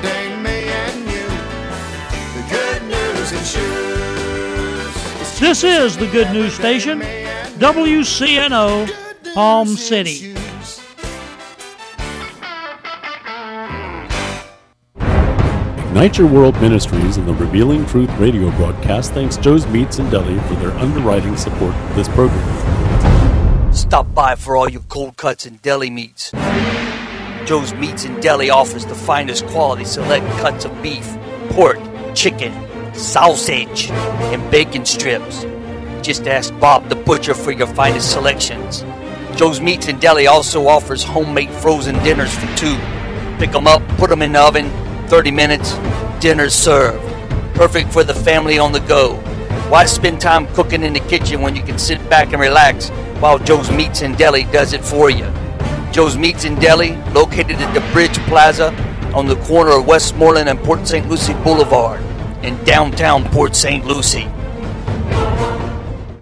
Dame me and you. The good news in shoes. This is the Good News Station, WCNO, Palm City. Ignite Your World Ministries and the Revealing Truth radio broadcast thanks Joe's Meats in Deli for their underwriting support of this program. Stop by for all your cold cuts and deli meats. Joe's Meats in Deli offers the finest quality select cuts of beef, pork, chicken, sausage, and bacon strips. Just ask Bob the Butcher for your finest selections. Joe's Meats in Deli also offers homemade frozen dinners for two. Pick them up, put them in the oven, 30 minutes, dinner's served. Perfect for the family on the go. Why spend time cooking in the kitchen when you can sit back and relax while Joe's Meats in Deli does it for you? Joe's Meats in Deli, located at the Bridge Plaza on the corner of Westmoreland and Port St. Lucie Boulevard in downtown Port St. Lucie.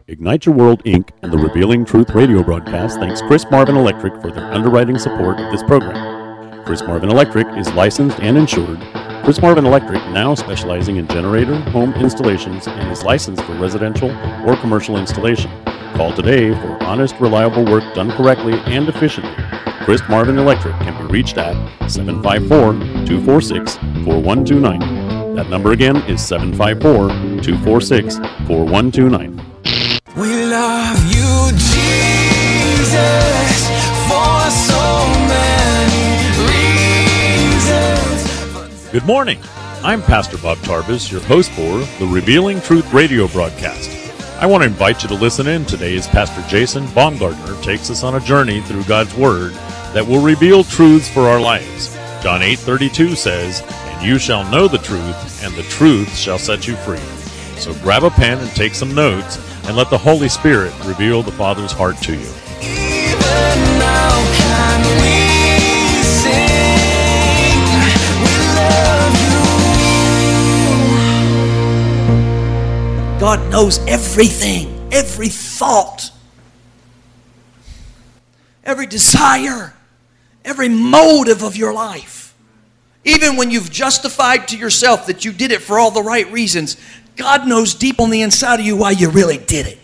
Ignite Your World Inc. and the Revealing Truth radio broadcast thanks Chris Marvin Electric for their underwriting support of this program. Chris Marvin Electric is licensed and insured. Chris Marvin Electric now specializing in generator, home installations, and is licensed for residential or commercial installation. Call today for honest, reliable work done correctly and efficiently. Chris Marvin Electric can be reached at 754 246 4129. That number again is 754 246 4129. We love you, Jesus, for so many reasons. Good morning. I'm Pastor Bob Tarvis, your host for the Revealing Truth radio broadcast. I want to invite you to listen in today as Pastor Jason Baumgartner takes us on a journey through God's Word that will reveal truths for our lives. John 8:32 says, "And you shall know the truth, and the truth shall set you free." So grab a pen and take some notes, and let the Holy Spirit reveal the Father's heart to you. God knows everything, every thought, every desire, every motive of your life. Even when you've justified to yourself that you did it for all the right reasons, God knows deep on the inside of you why you really did it.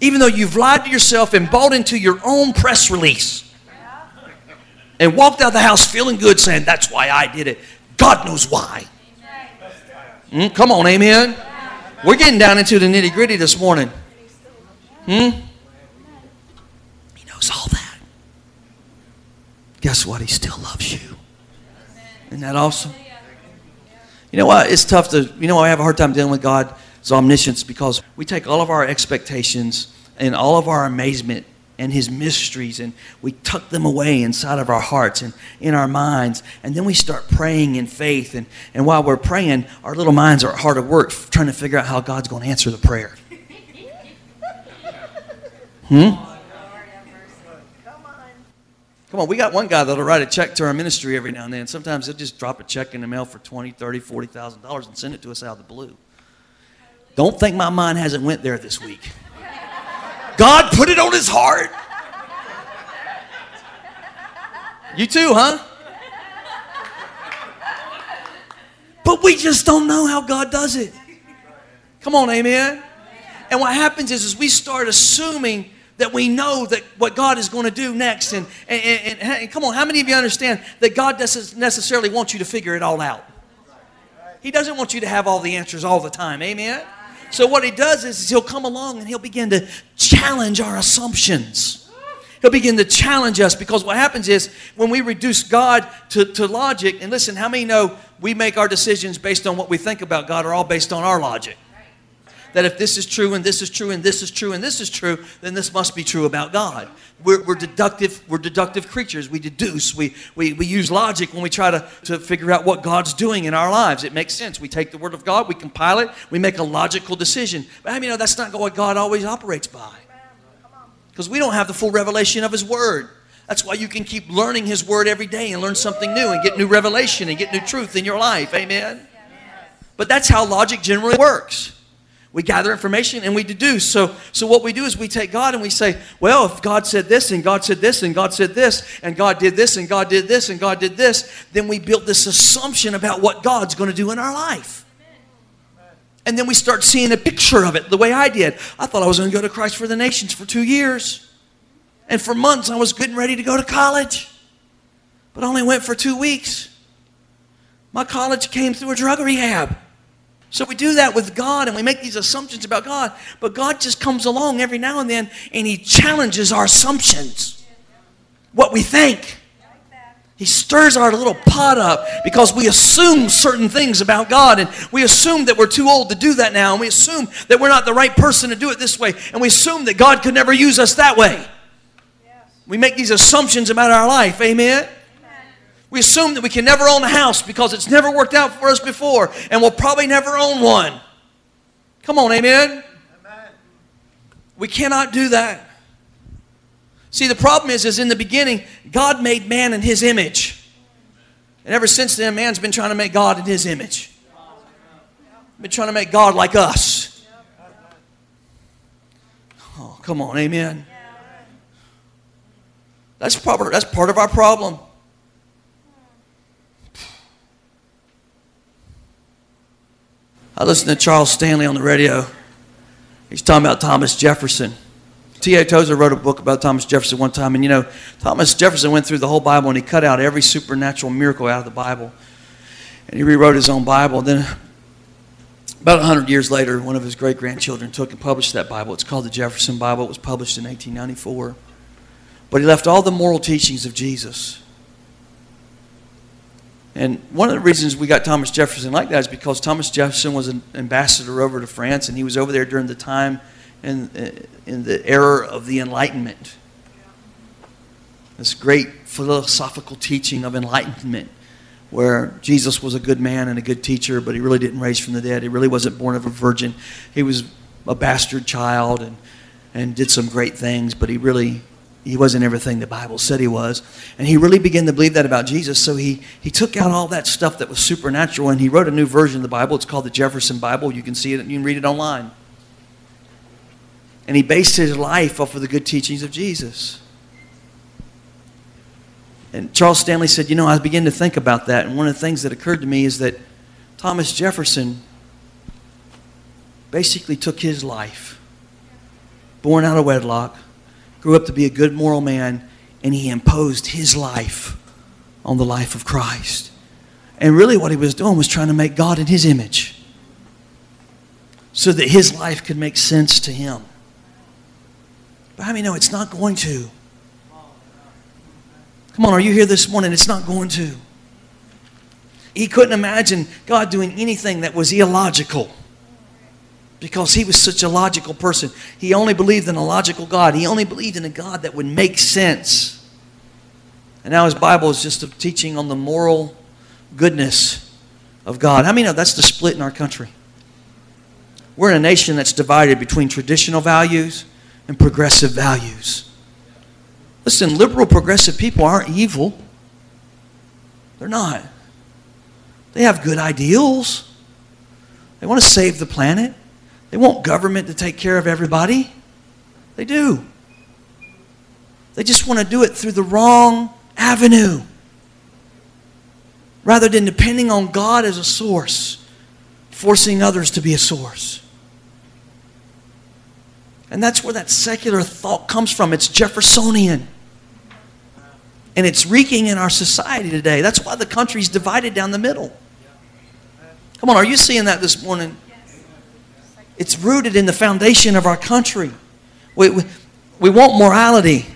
Even though you've lied to yourself and bought into your own press release and walked out of the house feeling good saying, That's why I did it. God knows why. Mm, come on, amen. We're getting down into the nitty gritty this morning. Hmm? He knows all that. Guess what? He still loves you. Isn't that awesome? You know what? It's tough to, you know, I have a hard time dealing with God's omniscience because we take all of our expectations and all of our amazement and his mysteries and we tuck them away inside of our hearts and in our minds. And then we start praying in faith. And, and while we're praying our little minds are hard at work trying to figure out how god's going to answer the prayer. Hmm? Come on. We got one guy that'll write a check to our ministry every now and then. Sometimes he'll just drop a check in the mail for 20 30 40 thousand dollars and send it to us out of the blue. Don't think my mind hasn't went there this week god put it on his heart you too huh but we just don't know how god does it come on amen and what happens is, is we start assuming that we know that what God is going to do next. And, and, and, and come on, how many of you understand that God doesn't necessarily want you to figure it all out? He doesn't want you to have all the answers all the time. Amen? So what he does is, he'll come along and he'll begin to challenge our assumptions. He'll begin to challenge us because what happens is when we reduce God to, to logic, and listen, how many know we make our decisions based on what we think about God are all based on our logic? That if this is true and this is true and this is true and this is true, then this must be true about God. We're, we're deductive, we're deductive creatures. We deduce, we, we, we use logic when we try to, to figure out what God's doing in our lives. It makes sense. We take the Word of God, we compile it, we make a logical decision. But I mean, that's not what God always operates by. Because we don't have the full revelation of His Word. That's why you can keep learning His Word every day and learn something new and get new revelation and get new truth in your life. Amen? But that's how logic generally works. We gather information and we deduce. So, so what we do is we take God and we say, well, if God said this and God said this and God said this and God did this and God did this and God did this, then we build this assumption about what God's going to do in our life. And then we start seeing a picture of it the way I did. I thought I was going to go to Christ for the Nations for two years. And for months I was getting ready to go to college. But I only went for two weeks. My college came through a drug rehab. So we do that with God and we make these assumptions about God, but God just comes along every now and then and He challenges our assumptions, what we think. He stirs our little pot up because we assume certain things about God and we assume that we're too old to do that now and we assume that we're not the right person to do it this way and we assume that God could never use us that way. We make these assumptions about our life. Amen. We assume that we can never own a house because it's never worked out for us before and we'll probably never own one. Come on, amen? amen. We cannot do that. See, the problem is, is in the beginning, God made man in his image. And ever since then, man's been trying to make God in his image. Been trying to make God like us. Oh, come on, amen. That's, proper, that's part of our problem. I listened to Charles Stanley on the radio. He's talking about Thomas Jefferson. T.A. Tozer wrote a book about Thomas Jefferson one time, and you know, Thomas Jefferson went through the whole Bible and he cut out every supernatural miracle out of the Bible. And he rewrote his own Bible. Then, about 100 years later, one of his great grandchildren took and published that Bible. It's called the Jefferson Bible. It was published in 1894. But he left all the moral teachings of Jesus and one of the reasons we got Thomas Jefferson like that is because Thomas Jefferson was an ambassador over to France, and he was over there during the time in, uh, in the era of the Enlightenment. This great philosophical teaching of enlightenment, where Jesus was a good man and a good teacher, but he really didn't raise from the dead. He really wasn't born of a virgin. He was a bastard child and, and did some great things, but he really he wasn't everything the Bible said he was. And he really began to believe that about Jesus. So he, he took out all that stuff that was supernatural and he wrote a new version of the Bible. It's called the Jefferson Bible. You can see it, you can read it online. And he based his life off of the good teachings of Jesus. And Charles Stanley said, You know, I began to think about that. And one of the things that occurred to me is that Thomas Jefferson basically took his life, born out of wedlock grew up to be a good moral man, and he imposed his life on the life of Christ. And really, what he was doing was trying to make God in his image so that his life could make sense to him. But I mean, no, it's not going to. Come on, are you here this morning? It's not going to. He couldn't imagine God doing anything that was illogical because he was such a logical person. He only believed in a logical God. He only believed in a God that would make sense. And now his Bible is just a teaching on the moral goodness of God. How many know that's the split in our country? We're in a nation that's divided between traditional values and progressive values. Listen, liberal progressive people aren't evil. They're not. They have good ideals. They want to save the planet. They want government to take care of everybody. They do. They just want to do it through the wrong avenue. Rather than depending on God as a source, forcing others to be a source. And that's where that secular thought comes from. It's Jeffersonian. And it's reeking in our society today. That's why the country's divided down the middle. Come on, are you seeing that this morning? It's rooted in the foundation of our country. We, we, we want morality.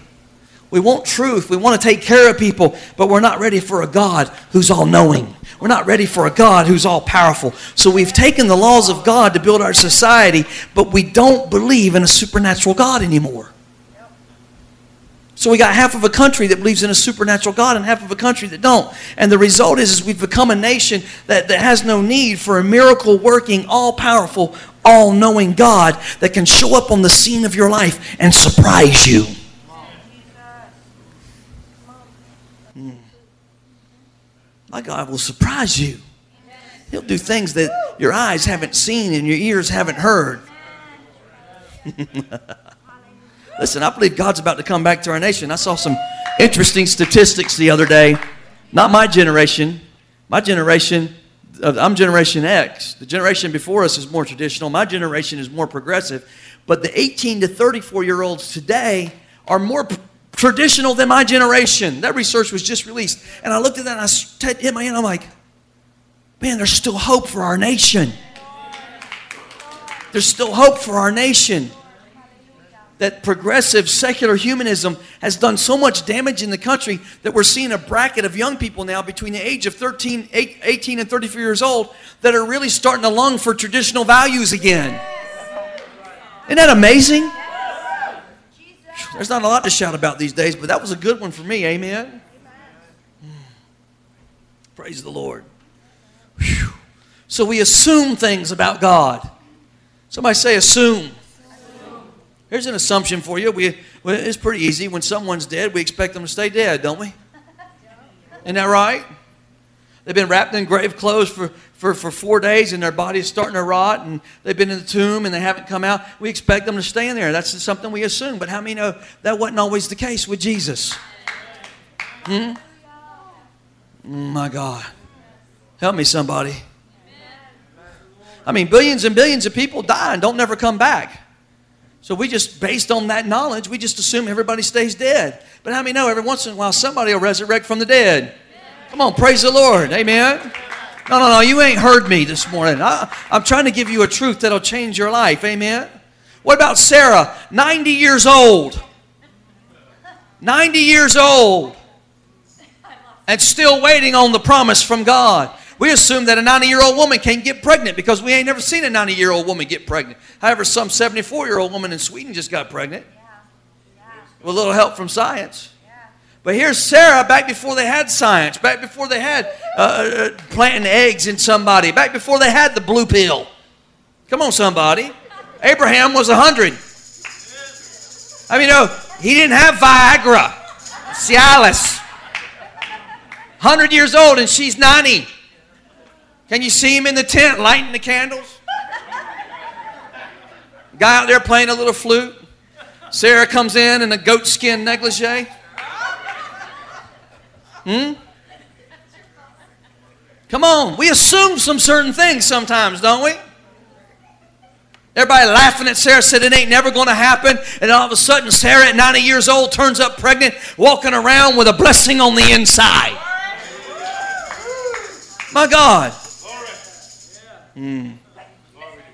We want truth. We want to take care of people, but we're not ready for a God who's all knowing. We're not ready for a God who's all powerful. So we've taken the laws of God to build our society, but we don't believe in a supernatural God anymore. So we got half of a country that believes in a supernatural God and half of a country that don't. And the result is, is we've become a nation that, that has no need for a miracle working, all powerful, all knowing God that can show up on the scene of your life and surprise you. Hmm. My God will surprise you. He'll do things that your eyes haven't seen and your ears haven't heard. Listen, I believe God's about to come back to our nation. I saw some interesting statistics the other day. Not my generation. My generation, I'm Generation X. The generation before us is more traditional. My generation is more progressive. But the 18 to 34 year olds today are more traditional than my generation. That research was just released. And I looked at that and I hit my hand. I'm like, man, there's still hope for our nation. There's still hope for our nation that progressive secular humanism has done so much damage in the country that we're seeing a bracket of young people now between the age of 13, 18 and 34 years old that are really starting to long for traditional values again. Isn't that amazing? There's not a lot to shout about these days, but that was a good one for me. Amen. Hmm. Praise the Lord. Whew. So we assume things about God. Somebody say assume. Here's an assumption for you. We, well, it's pretty easy. When someone's dead, we expect them to stay dead, don't we? Isn't that right? They've been wrapped in grave clothes for, for, for four days and their body's starting to rot and they've been in the tomb and they haven't come out. We expect them to stay in there. That's something we assume. But how many know that wasn't always the case with Jesus? Hmm? Oh, my God. Help me, somebody. I mean, billions and billions of people die and don't never come back. So we just, based on that knowledge, we just assume everybody stays dead. But how many know every once in a while somebody will resurrect from the dead? Come on, praise the Lord. Amen. No, no, no, you ain't heard me this morning. I, I'm trying to give you a truth that'll change your life. Amen. What about Sarah, 90 years old? 90 years old and still waiting on the promise from God. We assume that a 90 year old woman can't get pregnant because we ain't never seen a 90 year old woman get pregnant. However, some 74 year old woman in Sweden just got pregnant with a little help from science. But here's Sarah back before they had science, back before they had uh, uh, planting eggs in somebody, back before they had the blue pill. Come on, somebody. Abraham was 100. I mean, no, he didn't have Viagra, Cialis. 100 years old and she's 90. Can you see him in the tent lighting the candles? Guy out there playing a little flute. Sarah comes in in a goatskin negligee. Hmm? Come on, we assume some certain things sometimes, don't we? Everybody laughing at Sarah said it ain't never going to happen. And all of a sudden, Sarah at 90 years old turns up pregnant, walking around with a blessing on the inside. My God. Hmm.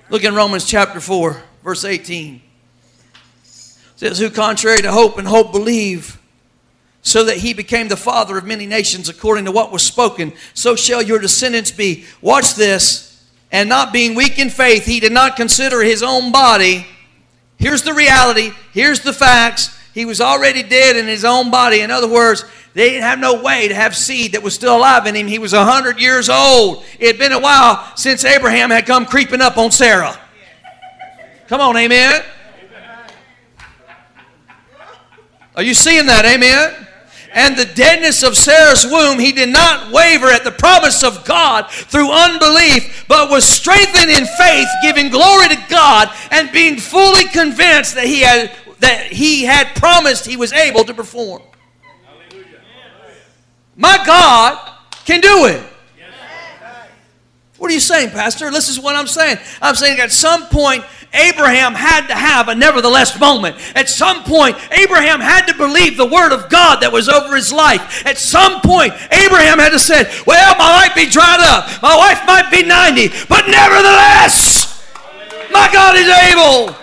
Look in Romans chapter 4, verse 18. It says, Who contrary to hope and hope believe, so that he became the father of many nations according to what was spoken, so shall your descendants be. Watch this. And not being weak in faith, he did not consider his own body. Here's the reality. Here's the facts. He was already dead in his own body. In other words, they didn't have no way to have seed that was still alive in him. He was 100 years old. It had been a while since Abraham had come creeping up on Sarah. Come on, amen. Are you seeing that? Amen. And the deadness of Sarah's womb, he did not waver at the promise of God through unbelief, but was strengthened in faith, giving glory to God, and being fully convinced that he had that he had promised he was able to perform. My God can do it. What are you saying, Pastor? This is what I'm saying. I'm saying at some point, Abraham had to have a nevertheless moment. At some point, Abraham had to believe the word of God that was over his life. At some point, Abraham had to say, Well, my life be dried up, my wife might be 90, but nevertheless, my God is able.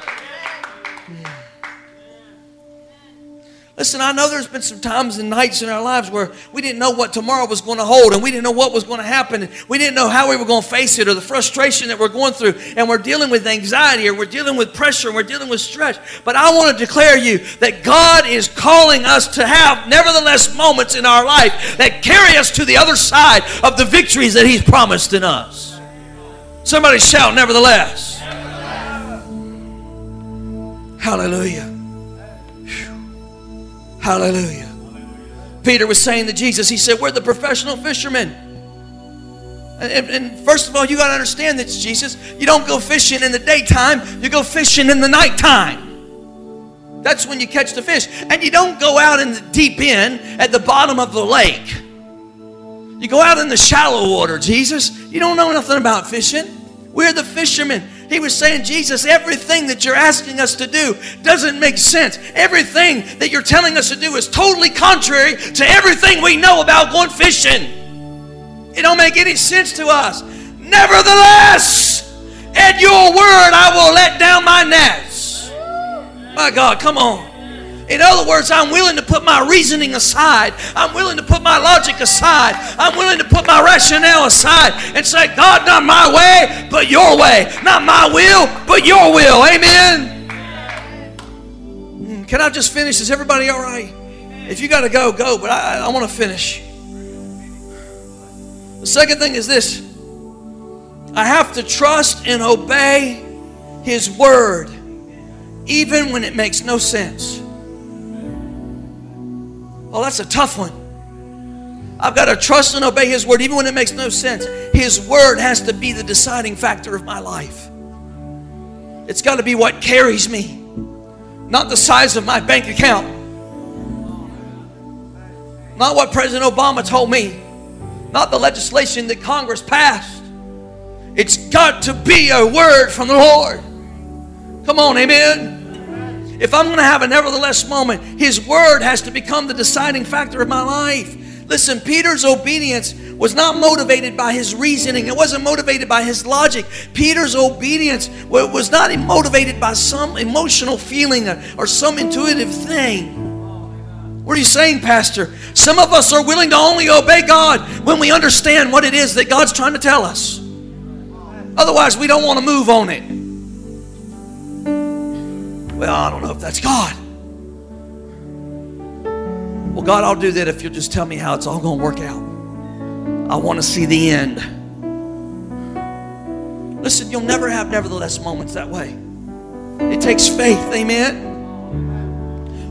Listen, I know there's been some times and nights in our lives where we didn't know what tomorrow was going to hold and we didn't know what was going to happen. And we didn't know how we were going to face it or the frustration that we're going through. And we're dealing with anxiety or we're dealing with pressure and we're dealing with stress. But I want to declare you that God is calling us to have, nevertheless, moments in our life that carry us to the other side of the victories that He's promised in us. Somebody shout, nevertheless. Hallelujah. Hallelujah. Peter was saying to Jesus, he said, We're the professional fishermen. And, and first of all, you got to understand this, Jesus. You don't go fishing in the daytime, you go fishing in the nighttime. That's when you catch the fish. And you don't go out in the deep end at the bottom of the lake. You go out in the shallow water, Jesus. You don't know nothing about fishing. We're the fishermen. He was saying, Jesus, everything that you're asking us to do doesn't make sense. Everything that you're telling us to do is totally contrary to everything we know about going fishing. It don't make any sense to us. Nevertheless, at your word, I will let down my nets. My God, come on. In other words, I'm willing to put my reasoning aside. I'm willing to put my logic aside. I'm willing to put my rationale aside and say, God, not my way, but your way. Not my will, but your will. Amen. Hmm, can I just finish? Is everybody all right? If you got to go, go, but I, I want to finish. The second thing is this I have to trust and obey His word, even when it makes no sense. Oh, that's a tough one. I've got to trust and obey His word, even when it makes no sense. His word has to be the deciding factor of my life. It's got to be what carries me, not the size of my bank account, not what President Obama told me, not the legislation that Congress passed. It's got to be a word from the Lord. Come on, amen. If I'm going to have a nevertheless moment, His word has to become the deciding factor of my life. Listen, Peter's obedience was not motivated by his reasoning. It wasn't motivated by his logic. Peter's obedience was not motivated by some emotional feeling or some intuitive thing. What are you saying, Pastor? Some of us are willing to only obey God when we understand what it is that God's trying to tell us. Otherwise, we don't want to move on it. Well, I don't know if that's God. Well, God, I'll do that if you'll just tell me how it's all going to work out. I want to see the end. Listen, you'll never have nevertheless moments that way. It takes faith, amen.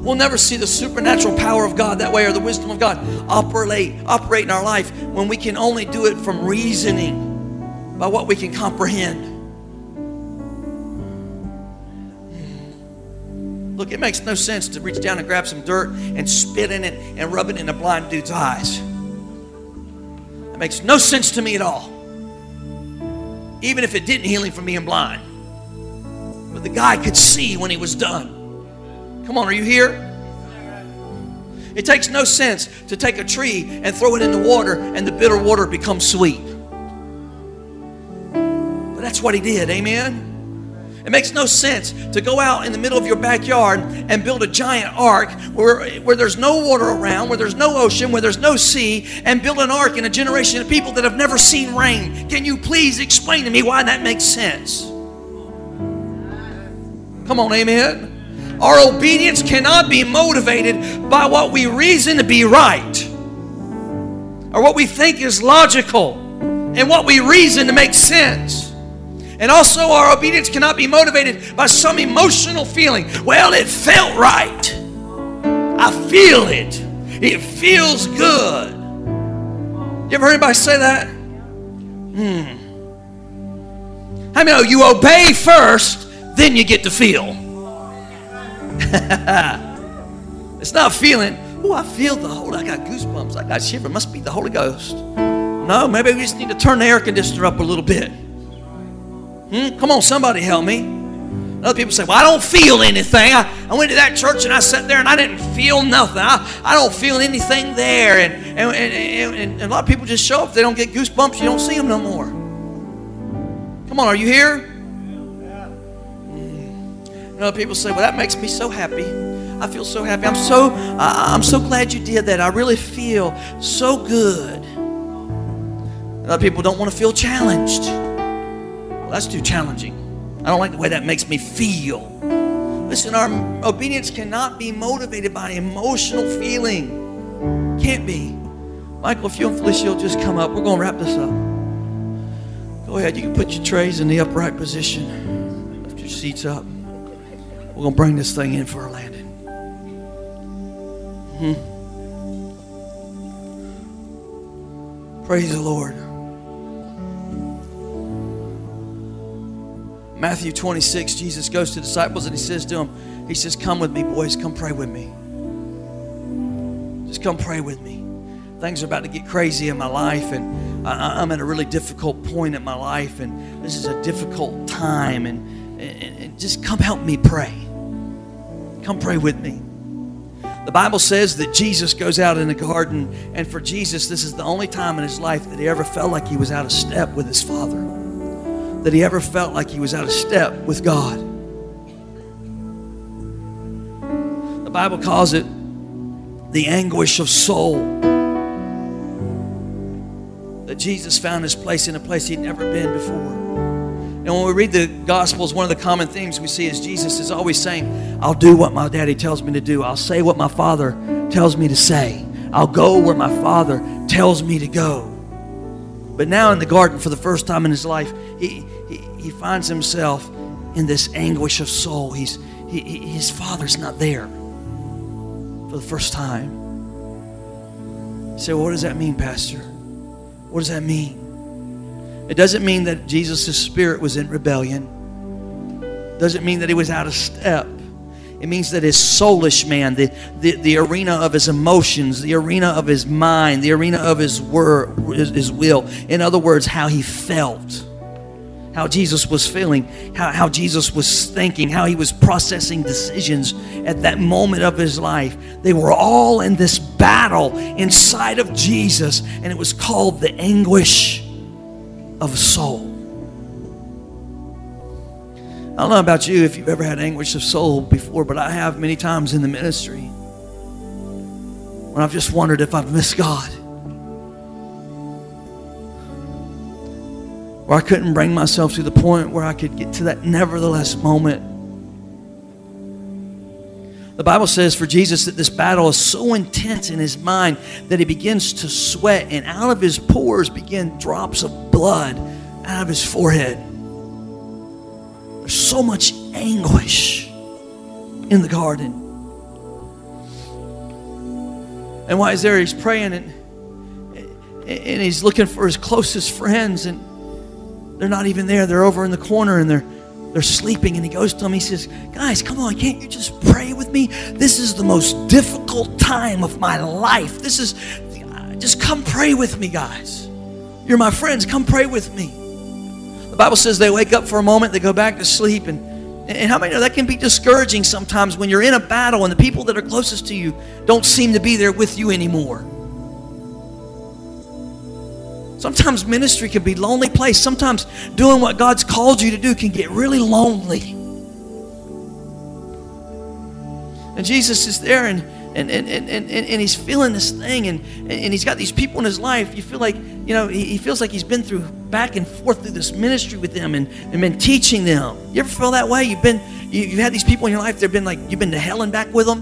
We'll never see the supernatural power of God that way or the wisdom of God operate operate in our life when we can only do it from reasoning by what we can comprehend. Look, it makes no sense to reach down and grab some dirt and spit in it and rub it in a blind dude's eyes. It makes no sense to me at all. Even if it didn't heal him from being blind. But the guy could see when he was done. Come on, are you here? It takes no sense to take a tree and throw it in the water and the bitter water becomes sweet. But that's what he did, amen? It makes no sense to go out in the middle of your backyard and build a giant ark where, where there's no water around, where there's no ocean, where there's no sea, and build an ark in a generation of people that have never seen rain. Can you please explain to me why that makes sense? Come on, amen. Our obedience cannot be motivated by what we reason to be right or what we think is logical and what we reason to make sense. And also, our obedience cannot be motivated by some emotional feeling. Well, it felt right. I feel it. It feels good. You ever heard anybody say that? Hmm. I mean, you obey first, then you get to feel. it's not feeling, oh, I feel the Holy, I got goosebumps, I got shiver. Must be the Holy Ghost. No, maybe we just need to turn the air conditioner up a little bit. Hmm? Come on, somebody help me. Other people say, Well, I don't feel anything. I, I went to that church and I sat there and I didn't feel nothing. I, I don't feel anything there. And, and, and, and, a lot of people just show up. They don't get goosebumps, you don't see them no more. Come on, are you here? And other people say, Well, that makes me so happy. I feel so happy. I'm so, uh, I'm so glad you did that. I really feel so good. And other people don't want to feel challenged. That's too challenging. I don't like the way that makes me feel. Listen, our obedience cannot be motivated by emotional feeling. Can't be. Michael, if you and Felicia will just come up, we're going to wrap this up. Go ahead. You can put your trays in the upright position. Lift your seats up. We're going to bring this thing in for a landing. Hmm. Praise the Lord. Matthew 26, Jesus goes to disciples and he says to them, He says, Come with me, boys, come pray with me. Just come pray with me. Things are about to get crazy in my life, and I, am at a really difficult point in my life, and this is a difficult time, and, and, and just come help me pray. Come pray with me. The Bible says that Jesus goes out in the garden, and for Jesus, this is the only time in his life that he ever felt like he was out of step with his Father, that he ever felt like he was out of step with God. The Bible calls it the anguish of soul. That Jesus found his place in a place he'd never been before. And when we read the Gospels, one of the common themes we see is Jesus is always saying, I'll do what my daddy tells me to do. I'll say what my father tells me to say. I'll go where my father tells me to go. But now in the garden, for the first time in his life, he, he, finds himself in this anguish of soul. He's, he, his father's not there for the first time. Say, what does that mean, Pastor? What does that mean? It doesn't mean that Jesus' spirit was in rebellion. It doesn't mean that he was out of step. It means that his soulish man, the, the, the arena of his emotions, the arena of his mind, the arena of his word, his, his will, in other words, how he felt, how Jesus was feeling, how, how Jesus was thinking, how he was processing decisions at that moment of his life. They were all in this battle inside of Jesus, and it was called the anguish of soul. I don't know about you if you've ever had anguish of soul before, but I have many times in the ministry when I've just wondered if I've missed God. Where I couldn't bring myself to the point where I could get to that nevertheless moment. The Bible says for Jesus that this battle is so intense in his mind that he begins to sweat, and out of his pores begin drops of blood out of his forehead. There's so much anguish in the garden. And while he's there, he's praying and, and he's looking for his closest friends, and they're not even there. They're over in the corner and they're they're sleeping, and he goes to them. He says, Guys, come on, can't you just pray with me? This is the most difficult time of my life. This is, just come pray with me, guys. You're my friends. Come pray with me. The Bible says they wake up for a moment, they go back to sleep, and and how many know that can be discouraging sometimes when you're in a battle and the people that are closest to you don't seem to be there with you anymore? Sometimes ministry can be lonely place. Sometimes doing what God's called you to do can get really lonely. And Jesus is there and and, and, and, and, and he's feeling this thing and, and he's got these people in his life. You feel like, you know, he, he feels like he's been through back and forth through this ministry with them and, and been teaching them. You ever feel that way? You've been you, you've had these people in your life, they've been like you've been to hell and back with them.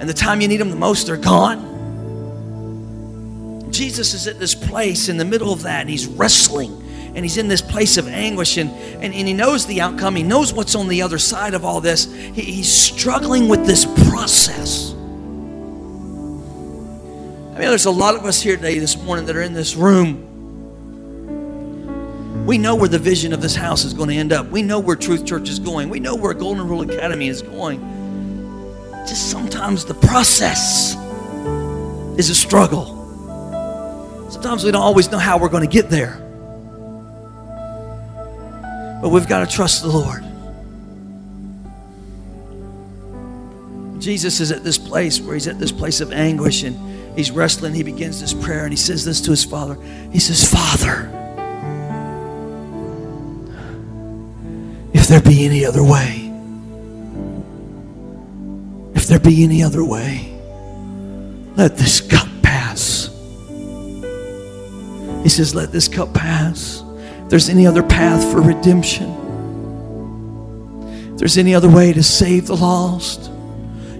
And the time you need them the most, they're gone. Jesus is at this place in the middle of that, and he's wrestling, and he's in this place of anguish, and, and, and he knows the outcome. He knows what's on the other side of all this. He, he's struggling with this process. I mean, there's a lot of us here today, this morning, that are in this room. We know where the vision of this house is going to end up. We know where Truth Church is going. We know where Golden Rule Academy is going. Just sometimes the process is a struggle. Sometimes we don't always know how we're going to get there. But we've got to trust the Lord. Jesus is at this place where he's at this place of anguish and he's wrestling. He begins this prayer and he says this to his father. He says, Father, if there be any other way, if there be any other way, let this cup. He says, Let this cup pass. If there's any other path for redemption, if there's any other way to save the lost,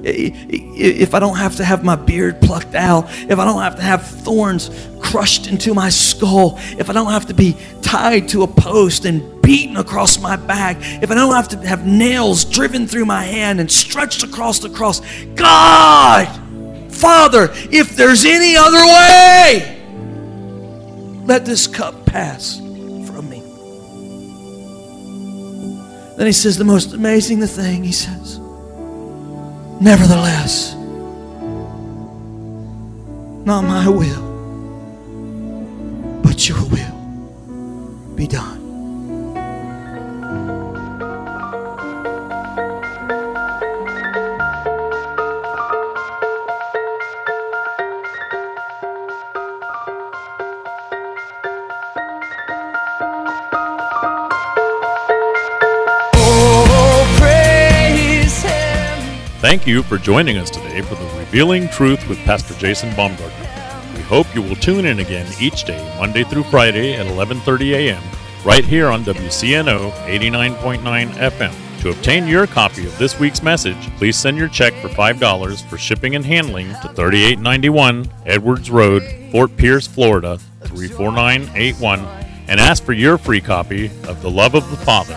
if I don't have to have my beard plucked out, if I don't have to have thorns crushed into my skull, if I don't have to be tied to a post and beaten across my back, if I don't have to have nails driven through my hand and stretched across the cross, God, Father, if there's any other way, let this cup pass from me. Then he says the most amazing thing. He says, Nevertheless, not my will, but your will be done. Thank you for joining us today for the Revealing Truth with Pastor Jason Baumgartner. We hope you will tune in again each day, Monday through Friday at 11:30 a.m. right here on WCNO 89.9 FM. To obtain your copy of this week's message, please send your check for $5 for shipping and handling to 3891 Edwards Road, Fort Pierce, Florida 34981 and ask for your free copy of The Love of the Father.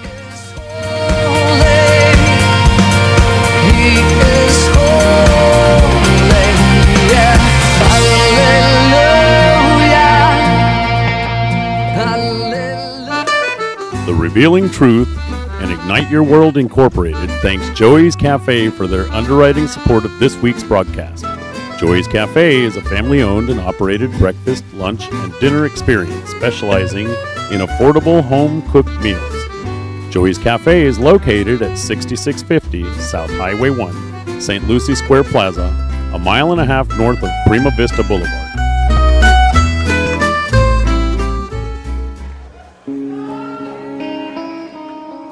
Revealing Truth and Ignite Your World Incorporated thanks Joey's Cafe for their underwriting support of this week's broadcast. Joey's Cafe is a family owned and operated breakfast, lunch, and dinner experience specializing in affordable home cooked meals. Joey's Cafe is located at 6650 South Highway 1, St. Lucie Square Plaza, a mile and a half north of Prima Vista Boulevard.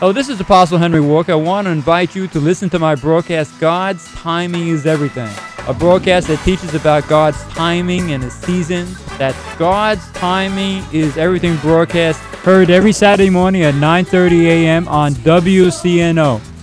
Oh, this is Apostle Henry Walker. I want to invite you to listen to my broadcast, God's Timing is Everything. A broadcast that teaches about God's timing and His seasons. That God's Timing is Everything broadcast, heard every Saturday morning at 9.30 a.m. on WCNO.